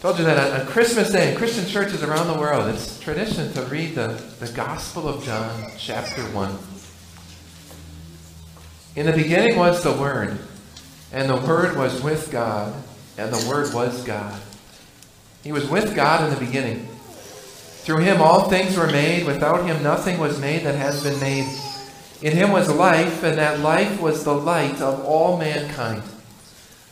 told you that on, Christmas Day in Christian churches around the world, it's tradition to read the, the Gospel of John, chapter 1. In the beginning was the Word, and the Word was with God, and the Word was God. He was with God in the beginning. Through him all things were made. Without him nothing was made that has been made. In him was life, and that life was the light of all mankind.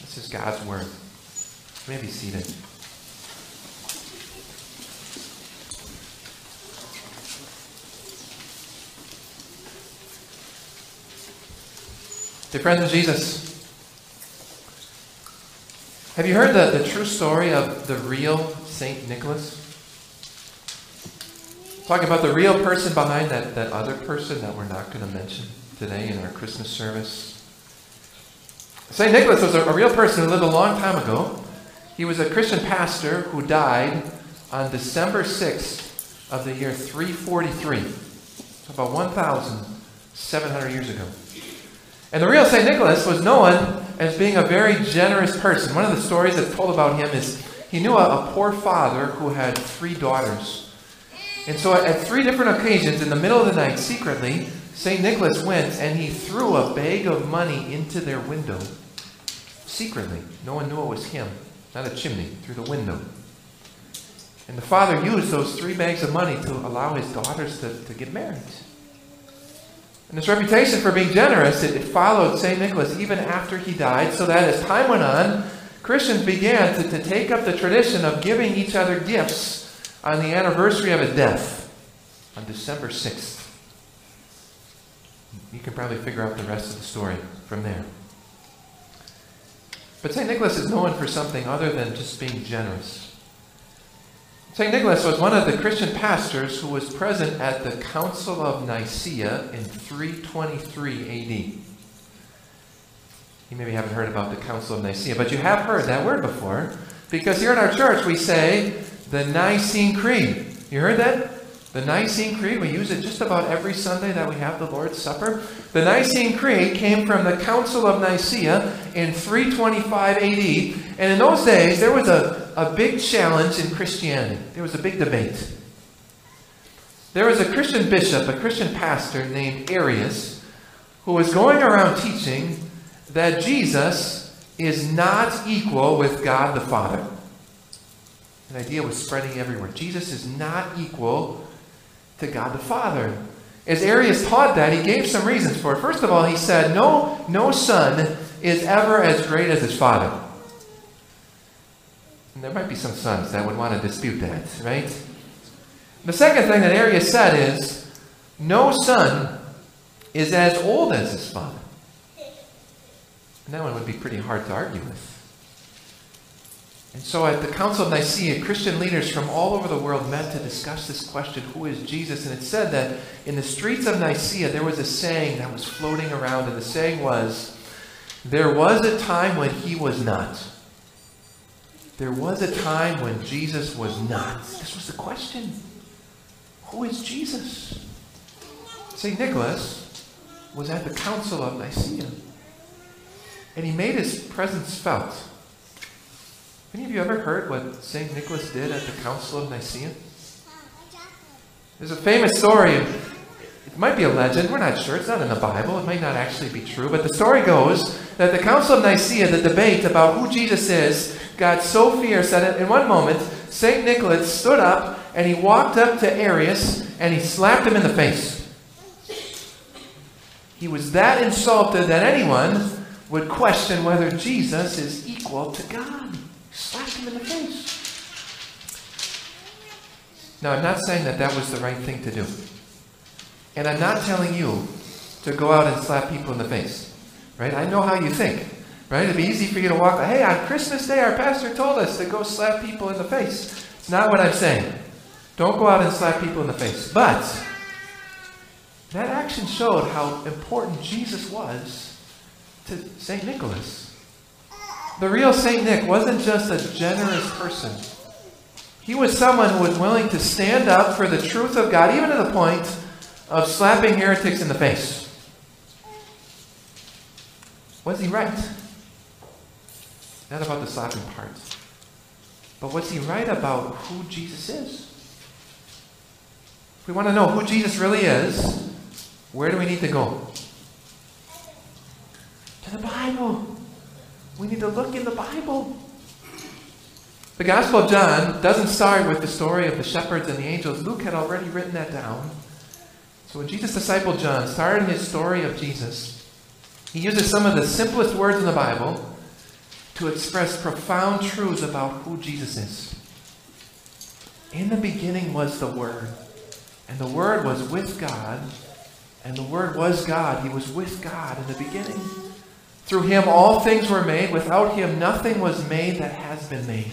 This is God's Word. You may be seated. Dear friends of Jesus, have you heard the, the true story of the real St. Nicholas? Talking about the real person behind that, that other person that we're not going to mention today in our Christmas service. St. Nicholas was a, a real person who lived a long time ago. He was a Christian pastor who died on December 6th of the year 343. About 1,700 years ago. And the real St. Nicholas was known as being a very generous person. One of the stories that's told about him is he knew a, a poor father who had three daughters. And so at three different occasions, in the middle of the night, secretly, St. Nicholas went and he threw a bag of money into their window. Secretly. No one knew it was him. Not a chimney, through the window. And the father used those three bags of money to allow his daughters to, to get married. And his reputation for being generous, it, it followed St. Nicholas even after he died, so that as time went on, Christians began to, to take up the tradition of giving each other gifts on the anniversary of his death, on December 6th. You can probably figure out the rest of the story from there. But St. Nicholas is known for something other than just being generous. St. Nicholas was one of the Christian pastors who was present at the Council of Nicaea in 323 AD. You maybe haven't heard about the Council of Nicaea, but you have heard that word before, because here in our church we say the Nicene Creed. You heard that? The Nicene Creed, we use it just about every Sunday that we have the Lord's Supper. The Nicene Creed came from the Council of Nicaea in 325 AD. And in those days, there was a, a big challenge in Christianity. There was a big debate. There was a Christian bishop, a Christian pastor named Arius, who was going around teaching that Jesus is not equal with God the Father. An idea was spreading everywhere. Jesus is not equal to God the Father. As Arius taught that, he gave some reasons for it. First of all, he said, no, no son is ever as great as his father. And there might be some sons that would want to dispute that, right? The second thing that Arius said is, no son is as old as his father. And that one would be pretty hard to argue with. And so at the Council of Nicaea, Christian leaders from all over the world met to discuss this question who is Jesus? And it said that in the streets of Nicaea, there was a saying that was floating around, and the saying was, There was a time when he was not. There was a time when Jesus was not. This was the question Who is Jesus? St. Nicholas was at the Council of Nicaea, and he made his presence felt. Any of you ever heard what St. Nicholas did at the Council of Nicaea? There's a famous story. It might be a legend. We're not sure. It's not in the Bible. It might not actually be true. But the story goes that the Council of Nicaea, the debate about who Jesus is, got so fierce that in one moment, St. Nicholas stood up and he walked up to Arius and he slapped him in the face. He was that insulted that anyone would question whether Jesus is equal to God. Slapped him in the face. Now, I'm not saying that that was the right thing to do. And I'm not telling you to go out and slap people in the face. Right? I know how you think. Right? It'd be easy for you to walk, hey, on Christmas Day, our pastor told us to go slap people in the face. It's not what I'm saying. Don't go out and slap people in the face. But that action showed how important Jesus was to St. Nicholas. The real St. Nick wasn't just a generous person. He was someone who was willing to stand up for the truth of God, even to the point of slapping heretics in the face. Was he right? Not about the slapping part. But was he right about who Jesus is? If we want to know who Jesus really is, where do we need to go? To the Bible. We need to look in the Bible. The Gospel of John doesn't start with the story of the shepherds and the angels. Luke had already written that down. So when Jesus' disciple John started his story of Jesus, he uses some of the simplest words in the Bible to express profound truths about who Jesus is. In the beginning was the Word, and the Word was with God, and the Word was God. He was with God in the beginning. Through him all things were made. Without him nothing was made that has been made.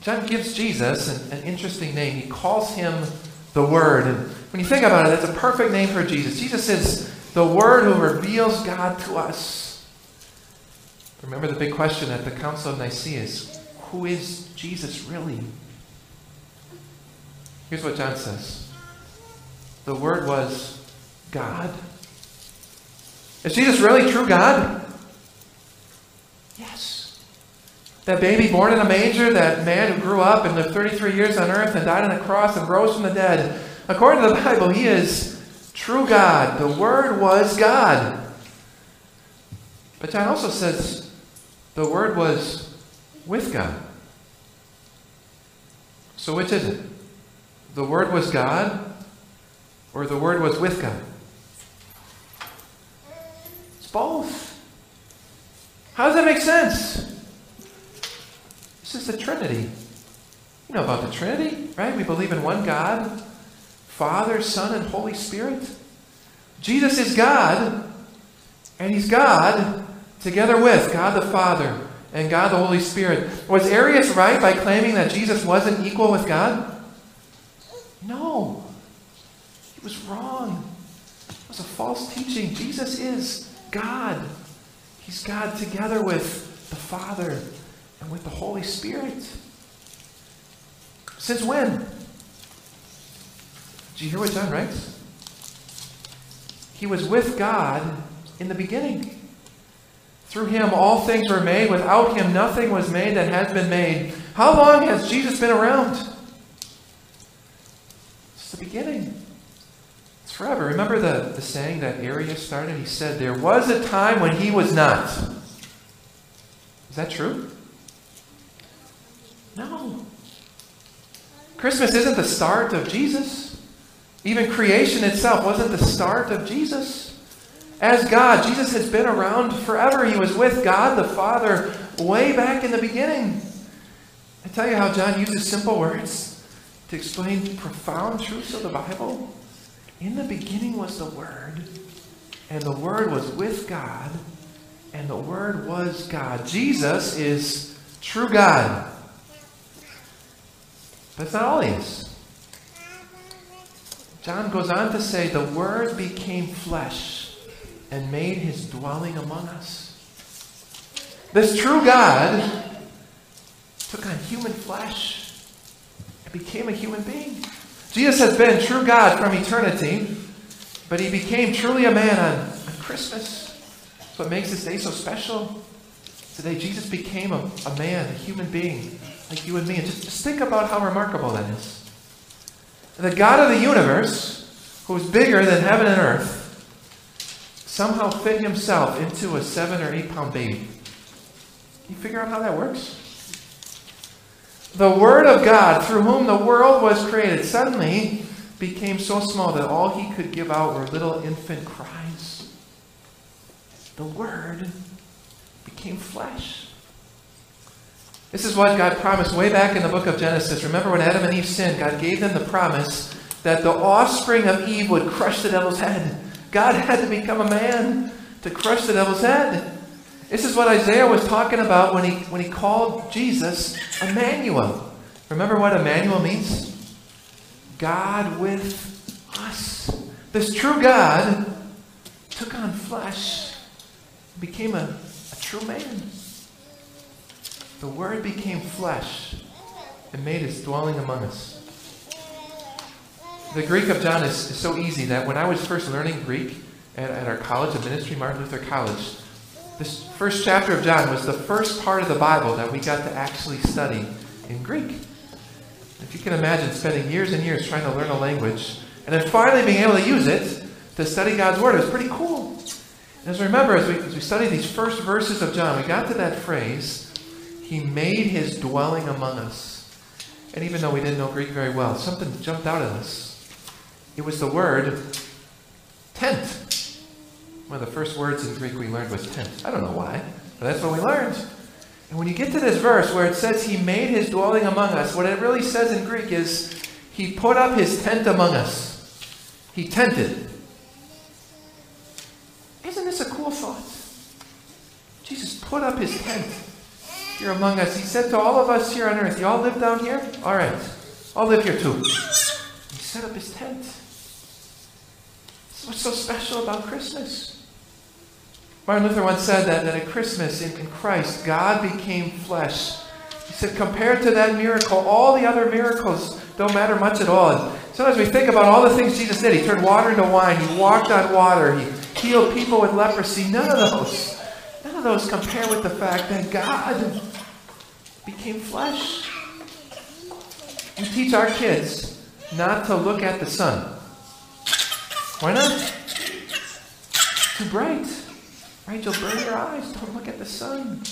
John gives Jesus an, an, interesting name. He calls him the Word. And when you think about it, that's a perfect name for Jesus. Jesus is the Word who reveals God to us. Remember the big question at the Council of Nicaea is who is Jesus really? Here's what John says The Word was God. Is Jesus really true God? Yes. That baby born in a manger, that man who grew up and lived 33 years on earth and died on a cross and rose from the dead. According to the Bible, he is true God. The Word was God. But John also says the Word was with God. So which is it? The Word was God or the Word was with God? Both. How does that make sense? This is the Trinity. You know about the Trinity, right? We believe in one God, Father, Son, and Holy Spirit. Jesus is God, and He's God together with God the Father and God the Holy Spirit. Was Arius right by claiming that Jesus wasn't equal with God? No. He was wrong. It was a false teaching. Jesus is God. He's God together with the Father and with the Holy Spirit. Since when? Do you hear what John writes? He was with God in the beginning. Through him all things were made. Without him nothing was made that has been made. How long has Jesus been around? It's the beginning. Forever. Remember the, the saying that Arius started? He said, There was a time when he was not. Is that true? No. Christmas isn't the start of Jesus. Even creation itself wasn't the start of Jesus. As God, Jesus has been around forever. He was with God the Father way back in the beginning. I tell you how John uses simple words to explain profound truths of the Bible. In the beginning was the Word, and the Word was with God, and the Word was God. Jesus is true God. But That's not all he is. John goes on to say, The Word became flesh and made his dwelling among us. This true God took on human flesh and became a human being. Jesus has been true God from eternity, but he became truly a man on, on Christmas. That's what makes this day so special. Today, Jesus became a, a man, a human being, like you and me. And just, just think about how remarkable that is. The God of the universe, who is bigger than heaven and earth, somehow fit himself into a seven or eight pound baby. Can you figure out how that works? The Word of God, through whom the world was created, suddenly became so small that all he could give out were little infant cries. The Word became flesh. This is what God promised way back in the book of Genesis. Remember when Adam and Eve sinned, God gave them the promise that the offspring of Eve would crush the devil's head. God had to become a man to crush the devil's head. This is what Isaiah was talking about when he, when he called Jesus Emmanuel. Remember what Emmanuel means? God with us. This true God took on flesh, became a, a true man. The Word became flesh and made his dwelling among us. The Greek of John is, is so easy that when I was first learning Greek at, at our college of ministry, Martin Luther College, this first chapter of John was the first part of the Bible that we got to actually study in Greek. If you can imagine spending years and years trying to learn a language and then finally being able to use it to study God's Word, it was pretty cool. And as we remember, as we, as we studied these first verses of John, we got to that phrase, He made His dwelling among us. And even though we didn't know Greek very well, something jumped out at us. It was the word tent. One of the first words in Greek we learned was tent. I don't know why, but that's what we learned. And when you get to this verse where it says he made his dwelling among us, what it really says in Greek is he put up his tent among us. He tented. Isn't this a cool thought? Jesus put up his tent here among us. He said to all of us here on earth, Y'all live down here? All right. I'll live here too. He set up his tent. This is What's so special about Christmas? Martin Luther once said that, that at Christmas in, Christ, God became flesh. He said, compared to that miracle, all the other miracles don't matter much at all. And sometimes we think about all the things Jesus did. He turned water into wine. He walked on water. He healed people with leprosy. None of those, none of those compare with the fact that God became flesh. We teach our kids not to look at the sun. Why not? Too bright. You'll burn your eyes. Don't look at the sun.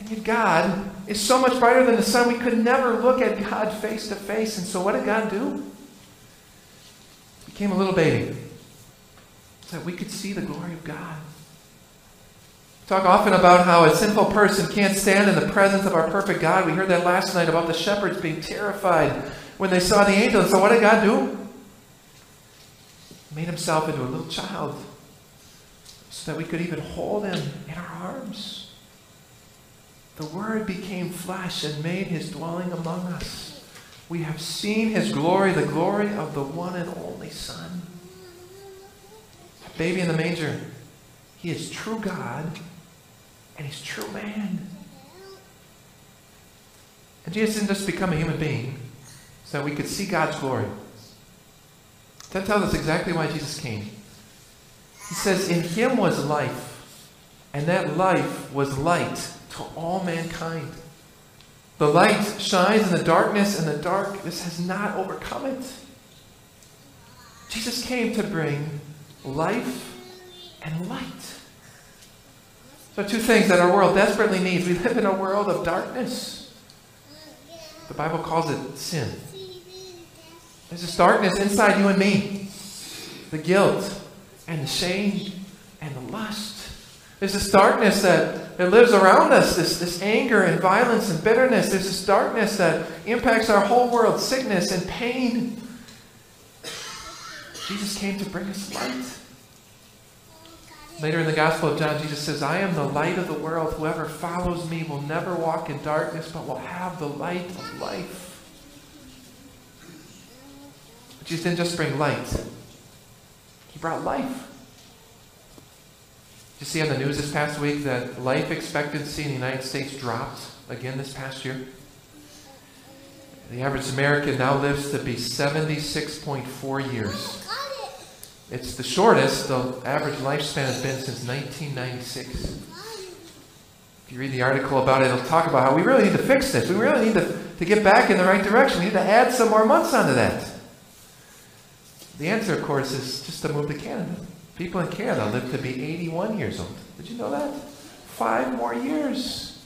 And yet God is so much brighter than the sun, we could never look at God face to face. And so what did God do? He became a little baby so that we could see the glory of God. Talk often about how a sinful person can't stand in the presence of our perfect God. We heard that last night about the shepherds being terrified when they saw the angel. So what did God do? He made himself into a little child so that we could even hold him in our arms. The Word became flesh and made his dwelling among us. We have seen his glory, the glory of the one and only Son. Baby in the manger, he is true God and he's true man. And Jesus didn't just become a human being so that we could see God's glory. That tells us exactly why Jesus came. He says, In him was life, and that life was light to all mankind. The light shines in the darkness, and the darkness has not overcome it. Jesus came to bring life and light. So, two things that our world desperately needs. We live in a world of darkness. The Bible calls it sin. There's this darkness inside you and me the guilt, and the shame and the lust. There's this darkness that, that lives around us, this, this anger and violence and bitterness. There's this darkness that impacts our whole world, sickness and pain. Jesus came to bring us light. Later in the Gospel of John, Jesus says, I am the light of the world. Whoever follows me will never walk in darkness, but will have the light of life. But Jesus didn't just bring light, He brought life. Did you see on the news this past week that life expectancy in the United States dropped again this past year? The average American now lives to be 76.4 years. It's the shortest the average lifespan has been since 1996. If you read the article about it, it'll talk about how we really need to fix this. We really need to, to get back in the right direction. We need to add some more months onto that. The answer, of course, is just to move to Canada. People in Canada live to be 81 years old. Did you know that? five more years.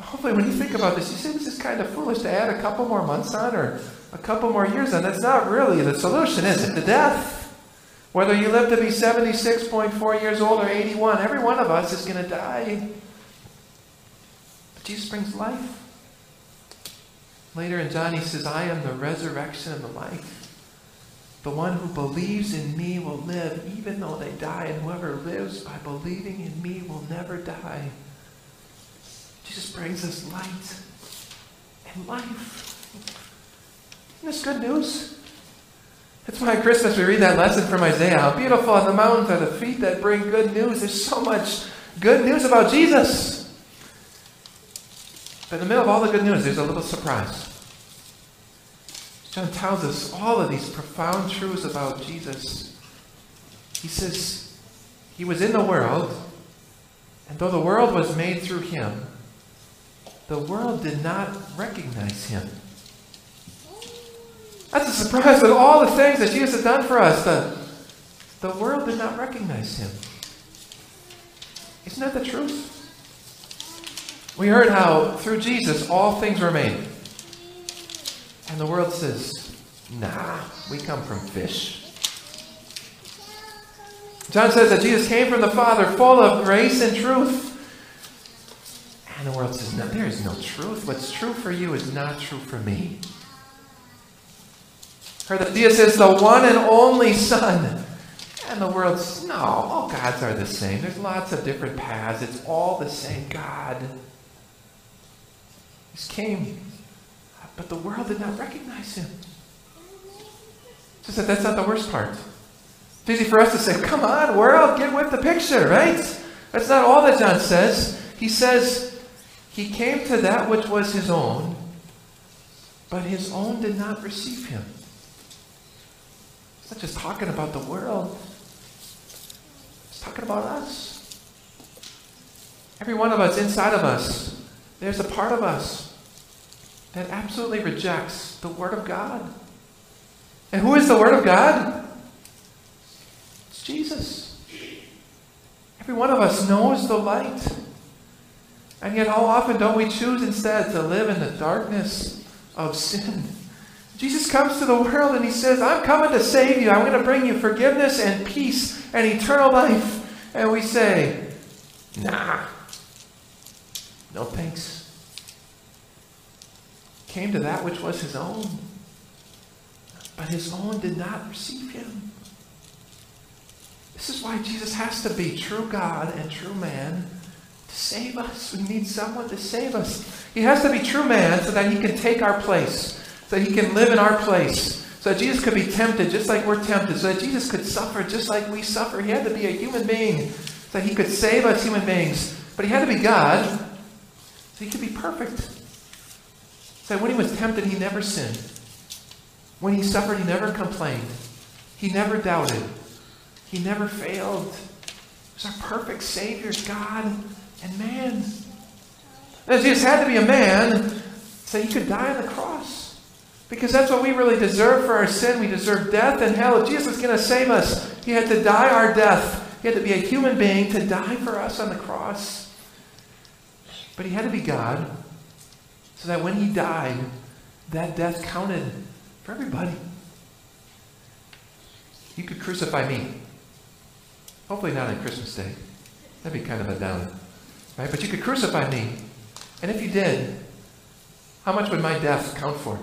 Hopefully, when you think about this, you say this is kind of foolish to add a couple more months on or a couple more years on. That's not really the solution, is it? The death. Whether you live to be 76.4 years old or 81, every one of us is going to die. But Jesus brings life. Later in John, he says, I am the resurrection and the life. The one who believes in me will live even though they die, and whoever lives by believing in me will never die. Jesus brings us light and life. Isn't this good news? That's why Christmas we read that lesson from Isaiah. How beautiful on the mountains are the feet that bring good news. There's so much good news about Jesus. But in the middle of all the good news, there's a little surprise. John tells us all of these profound truths about Jesus. He says, He was in the world, and though the world was made through Him, the world did not recognize Him. That's a surprise with all the things that Jesus has done for us. The, the world did not recognize him. Isn't that the truth? We heard how through Jesus all things were made. And the world says, nah, we come from fish. John says that Jesus came from the Father full of grace and truth. And the world says, no, there is no truth. What's true for you is not true for me. Heard that Jesus is the one and only Son. And the world says, no, all gods are the same. There's lots of different paths. It's all the same God. He came, but the world did not recognize him. Just that that's not the worst part. It's easy for us to say, come on, world, get with the picture, right? That's not all that John says. He says, he came to that which was his own, but his own did not receive him. It's not just talking about the world. It's talking about us. Every one of us, inside of us, there's a part of us that absolutely rejects the Word of God. And who is the Word of God? It's Jesus. Every one of us knows the light. And yet, how often don't we choose instead to live in the darkness of sin? Jesus comes to the world and he says, I'm coming to save you. I'm going to bring you forgiveness and peace and eternal life. And we say, nah, no thanks. Came to that which was his own, but his own did not receive him. This is why Jesus has to be true God and true man to save us. We need someone to save us. He has to be true man so that he can take our place so he can live in our place. So that Jesus could be tempted just like we're tempted. So that Jesus could suffer just like we suffer. He had to be a human being. So he could save us human beings. But he had to be God. So he could be perfect. So when he was tempted, he never sinned. When he suffered, he never complained. He never doubted. He never failed. He was our perfect Savior, God and man. And Jesus had to be a man so he could die on the cross. Because that's what we really deserve for our sin. We deserve death and hell. If Jesus was going to save us, he had to die our death. He had to be a human being to die for us on the cross. But he had to be God so that when he died, that death counted for everybody. You could crucify me. Hopefully not on Christmas Day. That'd be kind of a down. Right? But you could crucify me. And if you did, how much would my death count for?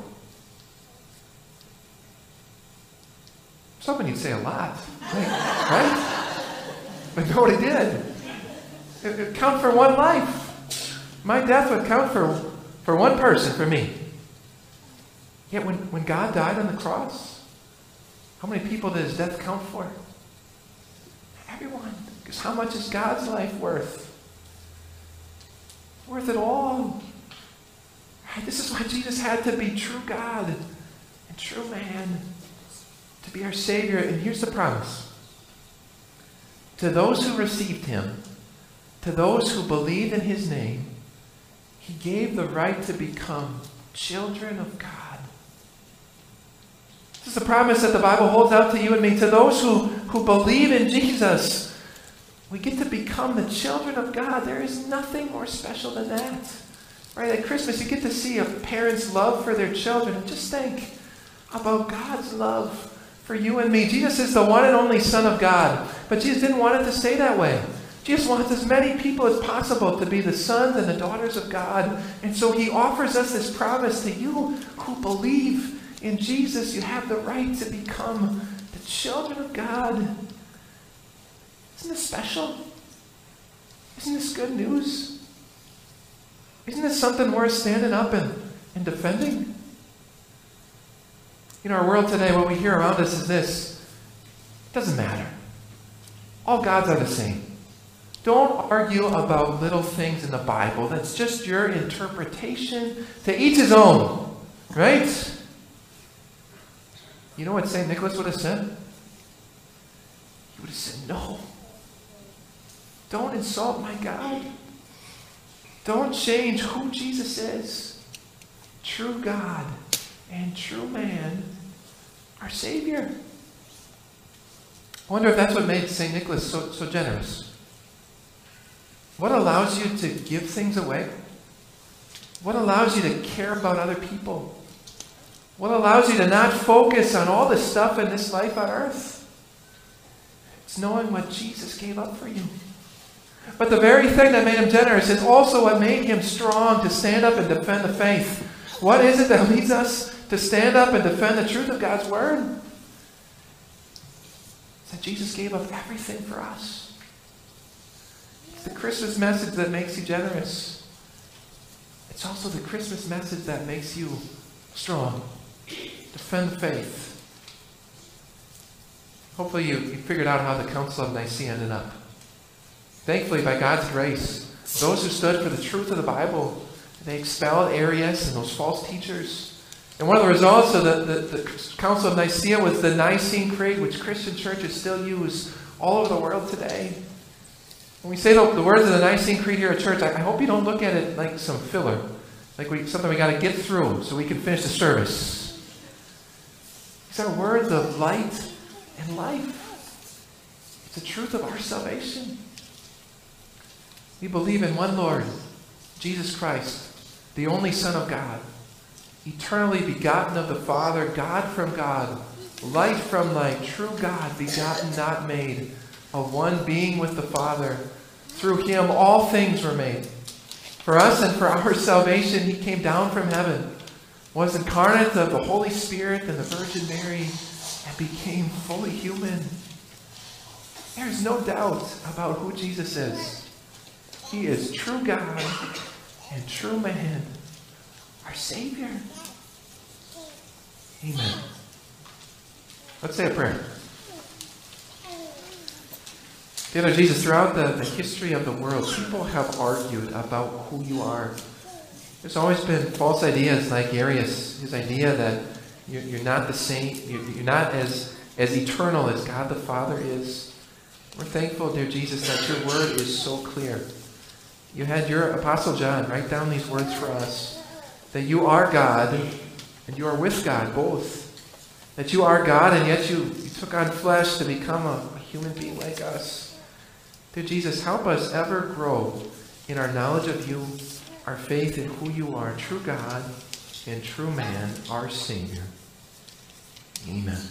hoping you'd say a lot, right? But nobody did. It would count for one life. My death would count for, for one person, for me. Yet when, when God died on the cross, how many people did his death count for? Everyone. Because how much is God's life worth? Worth it all. Right? This is why Jesus had to be true God and true man to be our Savior. And here's the promise to those who received him, to those who believed in his name, he gave the right to become children of God. This is the promise that the Bible holds out to you and me. To those who, who believe in Jesus, We get to become the children of God. There is nothing more special than that. Right? At Christmas, you get to see a parent's love for their children. And just think about God's love for you and me. Jesus is the one and only Son of God. But Jesus didn't want it to stay that way. Jesus wants as many people as possible to be the sons and the daughters of God. And so he offers us this promise to you who believe in Jesus, you have the right to become the children of God. Isn't this special? Isn't this good news? Isn't this something worth standing up and, and defending? In our world today, what we hear around us is this it doesn't matter. All gods are the same. Don't argue about little things in the Bible. That's just your interpretation. To each his own. Right? You know what St. Nicholas would have said? He would have said, No. Don't insult my God. Don't change who Jesus is. True God and true man, our Savior. I wonder if that's what made St. Nicholas so, so generous. What allows you to give things away? What allows you to care about other people? What allows you to not focus on all the stuff in this life on earth? It's knowing what Jesus gave up for you. But the very thing that made him generous is also what made him strong to stand up and defend the faith. What is it that leads us to stand up and defend the truth of God's word? It's that Jesus gave up everything for us. The Christmas message that makes you generous. It's also the Christmas message that makes you strong. Defend the faith. Hopefully, you, you figured out how the Council of Nicaea ended up. Thankfully, by God's grace, those who stood for the truth of the Bible, they expelled Arius and those false teachers. And one of the results of the, the, the Council of Nicaea was the Nicene Creed, which Christian churches still use all over the world today. When we say the, the words of the Nicene Creed here at church, I, I hope you don't look at it like some filler, like we, something we got to get through so we can finish the service. These are words of light and life. It's the truth of our salvation. We believe in one Lord, Jesus Christ, the only Son of God, eternally begotten of the Father, God from God, light from light, true God, begotten, not made, of one being with the Father. Through him all things were made. For us and for our salvation, he came down from heaven, was incarnate of the Holy Spirit and the Virgin Mary, and became fully human. There is no doubt about who Jesus is. He is true God and true man, our Savior. Amen. Let's say a prayer. Dear Lord Jesus, throughout the, the history of the world, people have argued about who you are. There's always been false ideas like Arius, his idea that you're, you're not the same, you're, you're not as, as eternal as God the Father is. We're thankful, dear Jesus, that your word is so clear. You had your Apostle John write down these words for us that you are God and you are with God, both. That you are God and yet you, you took on flesh to become a, a human being like us. Dear Jesus, help us ever grow in our knowledge of you, our faith in who you are, true God and true man, our Savior. Amen.